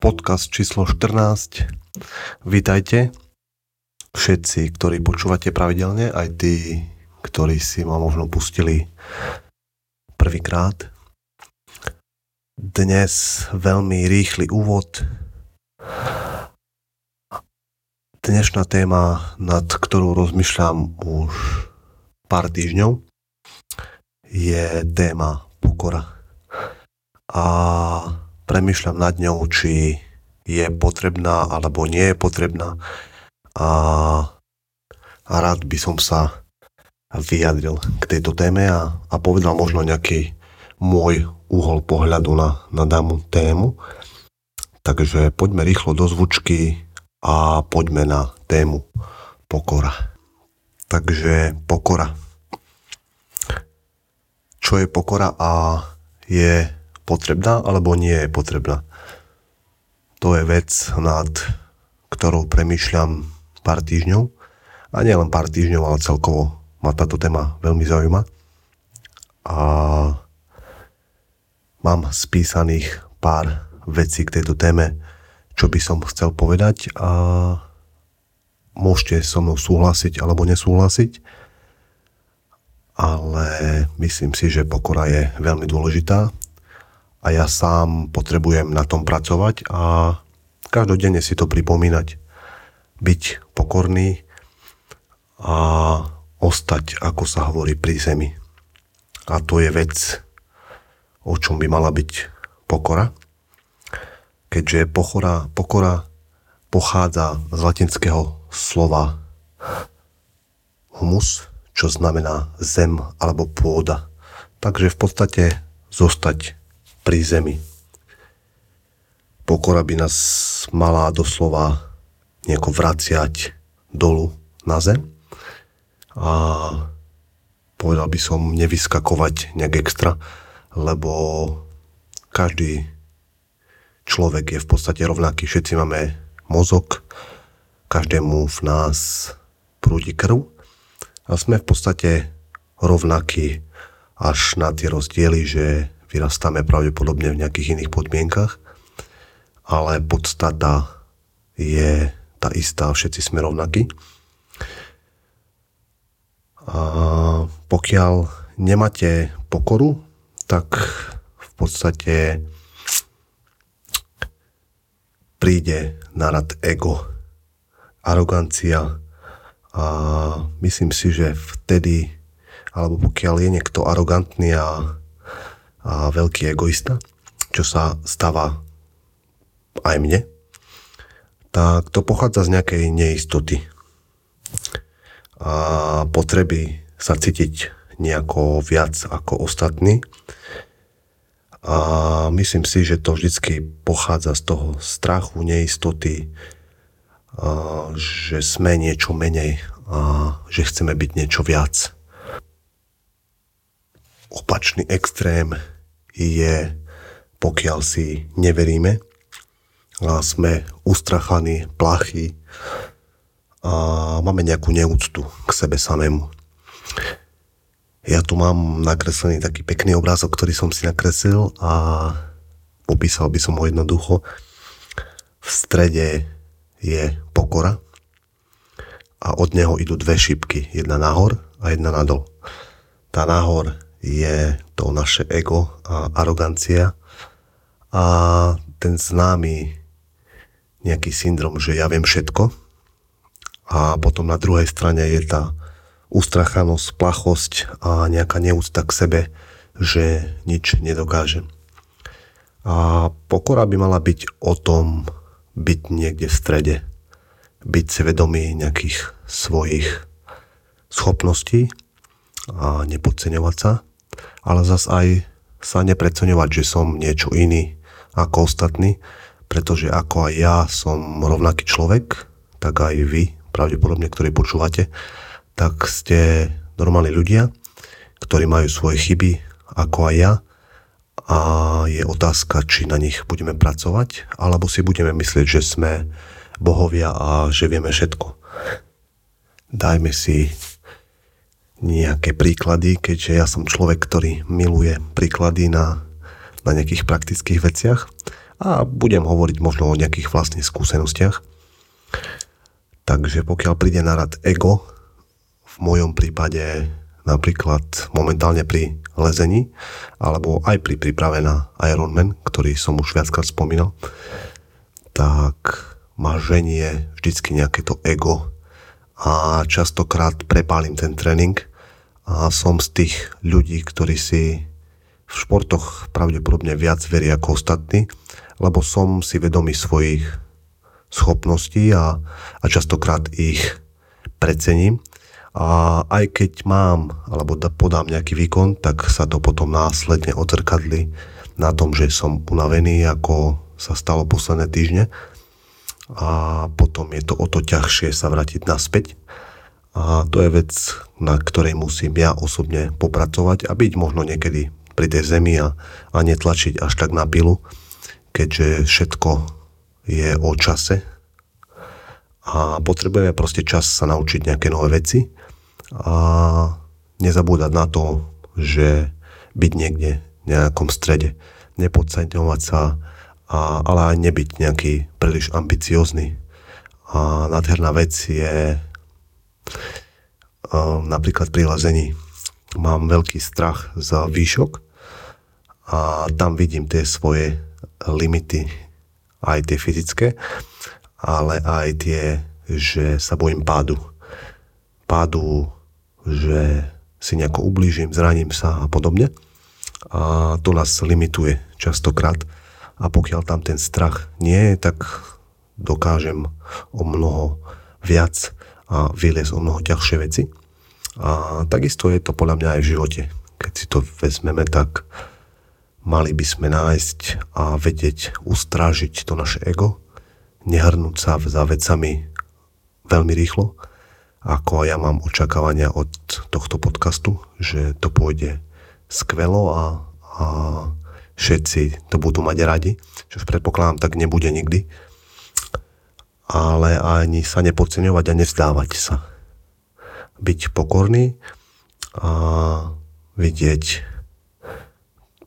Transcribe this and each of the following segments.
podcast číslo 14. Vítajte všetci, ktorí počúvate pravidelne, aj tí, ktorí si ma možno pustili prvýkrát. Dnes veľmi rýchly úvod. Dnešná téma, nad ktorou rozmýšľam už pár týždňov, je téma pokora. A premyšľam nad ňou, či je potrebná alebo nie je potrebná a, a rád by som sa vyjadril k tejto téme a, a povedal možno nejaký môj uhol pohľadu na, na danú tému. Takže poďme rýchlo do zvučky a poďme na tému pokora. Takže pokora. Čo je pokora a je potrebná alebo nie je potrebná. To je vec, nad ktorou premýšľam pár týždňov. A nie len pár týždňov, ale celkovo ma táto téma veľmi zaujíma. A mám spísaných pár vecí k tejto téme, čo by som chcel povedať a môžete so mnou súhlasiť alebo nesúhlasiť, ale myslím si, že pokora je veľmi dôležitá a ja sám potrebujem na tom pracovať a každodenne si to pripomínať. Byť pokorný a ostať, ako sa hovorí, pri zemi. A to je vec, o čom by mala byť pokora. Keďže pokora, pokora pochádza z latinského slova humus, čo znamená zem alebo pôda. Takže v podstate zostať pri zemi. Pokora by nás mala doslova nejako vraciať dolu na zem a povedal by som nevyskakovať nejak extra, lebo každý človek je v podstate rovnaký. Všetci máme mozog, každému v nás prúdi krv a sme v podstate rovnakí až na tie rozdiely, že vyrastáme pravdepodobne v nejakých iných podmienkach, ale podstata je tá istá, všetci sme rovnakí. A pokiaľ nemáte pokoru, tak v podstate príde na rad ego, arogancia a myslím si, že vtedy, alebo pokiaľ je niekto arogantný a a veľký egoista, čo sa stáva aj mne, tak to pochádza z nejakej neistoty a potreby sa cítiť nejako viac ako ostatní. A myslím si, že to vždycky pochádza z toho strachu, neistoty, a že sme niečo menej a že chceme byť niečo viac opačný extrém je, pokiaľ si neveríme a sme ustrachaní, plachy a máme nejakú neúctu k sebe samému. Ja tu mám nakreslený taký pekný obrázok, ktorý som si nakreslil a popísal by som ho jednoducho. V strede je pokora a od neho idú dve šipky, jedna nahor a jedna nadol. Tá nahor je to naše ego a arogancia. A ten známy nejaký syndrom, že ja viem všetko. A potom na druhej strane je tá ustrachanosť, plachosť a nejaká neúcta k sebe, že nič nedokážem. A pokora by mala byť o tom byť niekde v strede, byť svedomý nejakých svojich schopností a nepodceňovať sa ale zas aj sa nepreceňovať, že som niečo iný ako ostatní, pretože ako aj ja som rovnaký človek, tak aj vy, pravdepodobne, ktorí počúvate, tak ste normálni ľudia, ktorí majú svoje chyby, ako aj ja, a je otázka, či na nich budeme pracovať, alebo si budeme myslieť, že sme bohovia a že vieme všetko. Dajme si nejaké príklady, keďže ja som človek, ktorý miluje príklady na, na nejakých praktických veciach. a budem hovoriť možno o nejakých vlastných skúsenostiach. Takže pokiaľ príde na rad ego, v mojom prípade napríklad momentálne pri lezení, alebo aj pri príprave na Ironman, ktorý som už viackrát spomínal, tak ma ženie vždycky nejaké to ego a častokrát prepálim ten tréning a som z tých ľudí, ktorí si v športoch pravdepodobne viac verí ako ostatní, lebo som si vedomý svojich schopností a, a častokrát ich precením. A aj keď mám alebo podám nejaký výkon, tak sa to potom následne odzrkadli na tom, že som unavený, ako sa stalo posledné týždne. A potom je to o to ťažšie sa vrátiť naspäť. A to je vec, na ktorej musím ja osobne popracovať a byť možno niekedy pri tej zemi a, a netlačiť až tak na pilu, keďže všetko je o čase a potrebujeme proste čas sa naučiť nejaké nové veci a nezabúdať na to, že byť niekde v nejakom strede, nepodceňovať sa, a, ale aj nebyť nejaký príliš ambiciózny. A nádherná vec je napríklad pri lazení. Mám veľký strach za výšok a tam vidím tie svoje limity, aj tie fyzické, ale aj tie, že sa bojím pádu. Pádu, že si nejako ublížim, zraním sa a podobne. A to nás limituje častokrát. A pokiaľ tam ten strach nie je, tak dokážem o mnoho viac a vyliesť o mnoho ťažšie veci. A takisto je to podľa mňa aj v živote. Keď si to vezmeme, tak Mali by sme nájsť a vedieť ustrážiť to naše ego, nehrnúť sa za vecami veľmi rýchlo, ako ja mám očakávania od tohto podcastu, že to pôjde skvelo a, a všetci to budú mať radi, čo predpokladám tak nebude nikdy, ale ani sa nepodceňovať a nevzdávať sa. Byť pokorný a vidieť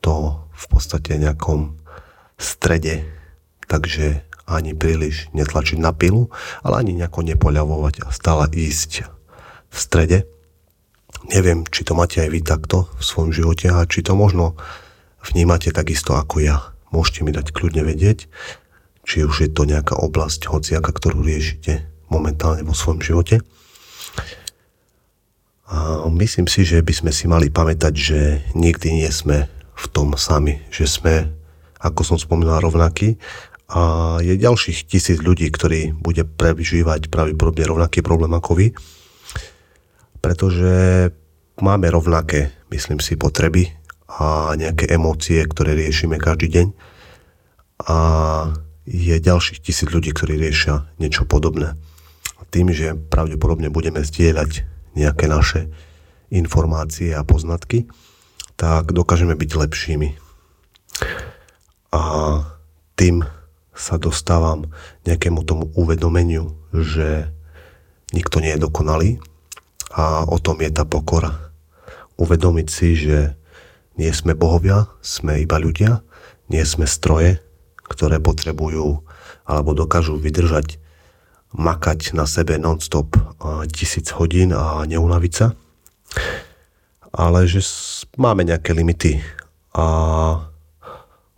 to v podstate nejakom strede, takže ani príliš netlačiť na pilu, ale ani nejako nepoľavovať a stále ísť v strede. Neviem, či to máte aj vy takto v svojom živote a či to možno vnímate takisto ako ja. Môžete mi dať kľudne vedieť, či už je to nejaká oblasť hociaka, ktorú riešite momentálne vo svojom živote. A myslím si, že by sme si mali pamätať, že nikdy nie sme v tom sami, že sme, ako som spomínal, rovnakí. A je ďalších tisíc ľudí, ktorí bude prežívať pravdepodobne rovnaký problém ako vy, pretože máme rovnaké, myslím si, potreby a nejaké emócie, ktoré riešime každý deň. A je ďalších tisíc ľudí, ktorí riešia niečo podobné. Tým, že pravdepodobne budeme zdieľať nejaké naše informácie a poznatky, tak dokážeme byť lepšími. A tým sa dostávam nejakému tomu uvedomeniu, že nikto nie je dokonalý a o tom je tá pokora. Uvedomiť si, že nie sme bohovia, sme iba ľudia, nie sme stroje, ktoré potrebujú alebo dokážu vydržať makať na sebe non-stop tisíc hodín a neunaviť sa ale že máme nejaké limity a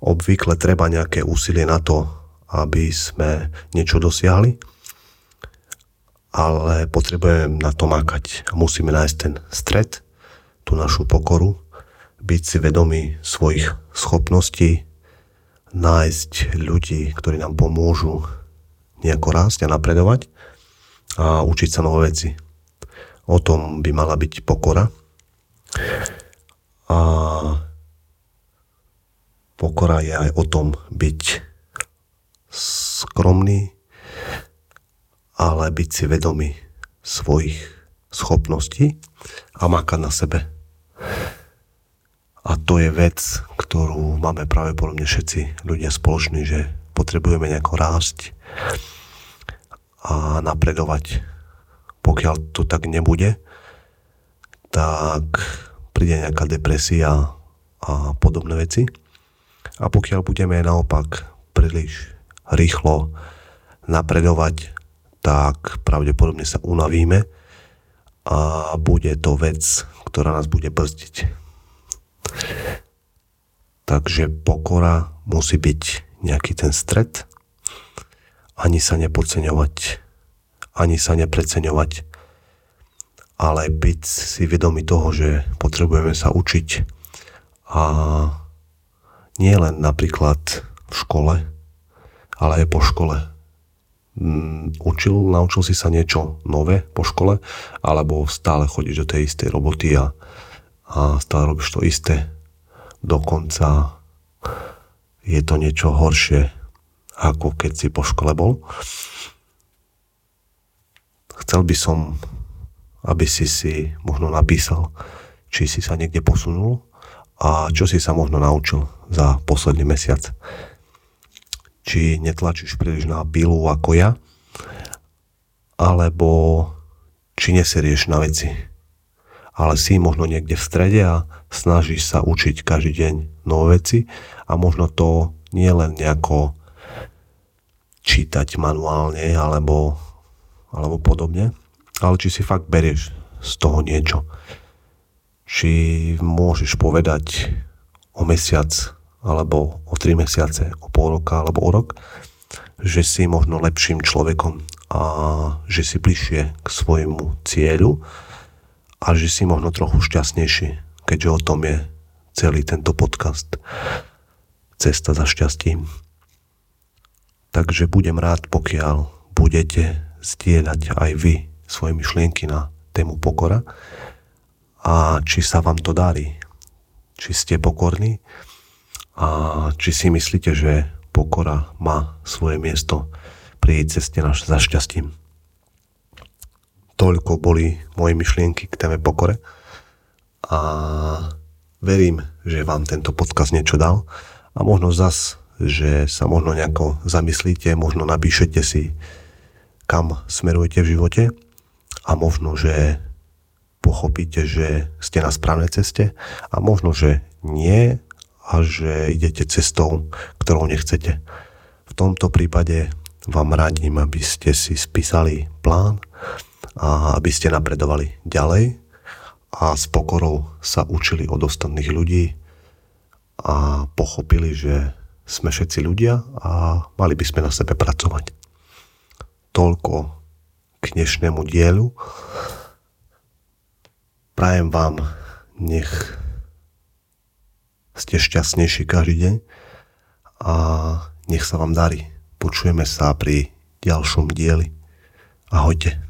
obvykle treba nejaké úsilie na to, aby sme niečo dosiahli, ale potrebujeme na to makať. Musíme nájsť ten stred, tú našu pokoru, byť si vedomí svojich schopností, nájsť ľudí, ktorí nám pomôžu nejako rásť a napredovať a učiť sa nové veci. O tom by mala byť pokora a pokora je aj o tom byť skromný, ale byť si vedomý svojich schopností a makať na sebe. To je vec, ktorú máme mňa všetci ľudia spoloční, že potrebujeme nejako rásť a napredovať. Pokiaľ to tak nebude, tak príde nejaká depresia a podobné veci. A pokiaľ budeme naopak príliš rýchlo napredovať, tak pravdepodobne sa unavíme a bude to vec, ktorá nás bude brzdiť. Takže pokora musí byť nejaký ten stred, ani sa nepodceňovať, ani sa nepreceňovať, ale byť si vedomý toho, že potrebujeme sa učiť a nie len napríklad v škole, ale aj po škole. Mm, učil, naučil si sa niečo nové po škole, alebo stále chodíš do tej istej roboty a, a stále robíš to isté. Dokonca je to niečo horšie, ako keď si po škole bol. Chcel by som aby si si možno napísal, či si sa niekde posunul a čo si sa možno naučil za posledný mesiac. Či netlačíš príliš na pilu ako ja, alebo či neserieš na veci. Ale si možno niekde v strede a snažíš sa učiť každý deň nové veci a možno to nie len nejako čítať manuálne alebo, alebo podobne, ale či si fakt berieš z toho niečo. Či môžeš povedať o mesiac, alebo o tri mesiace, o pol roka, alebo o rok, že si možno lepším človekom a že si bližšie k svojmu cieľu a že si možno trochu šťastnejší, keďže o tom je celý tento podcast Cesta za šťastím. Takže budem rád, pokiaľ budete zdieľať aj vy svoje myšlienky na tému pokora a či sa vám to darí. Či ste pokorní a či si myslíte, že pokora má svoje miesto pri ceste naš za šťastím. Toľko boli moje myšlienky k téme pokore. A verím, že vám tento podcast niečo dal. A možno zas, že sa možno nejako zamyslíte, možno napíšete si, kam smerujete v živote. A možno, že pochopíte, že ste na správnej ceste. A možno, že nie a že idete cestou, ktorou nechcete. V tomto prípade vám radím, aby ste si spísali plán a aby ste napredovali ďalej a s pokorou sa učili od ostatných ľudí a pochopili, že sme všetci ľudia a mali by sme na sebe pracovať. Toľko k dnešnému dielu. Prajem vám, nech ste šťastnejší každý deň a nech sa vám darí. Počujeme sa pri ďalšom dieli. Ahojte.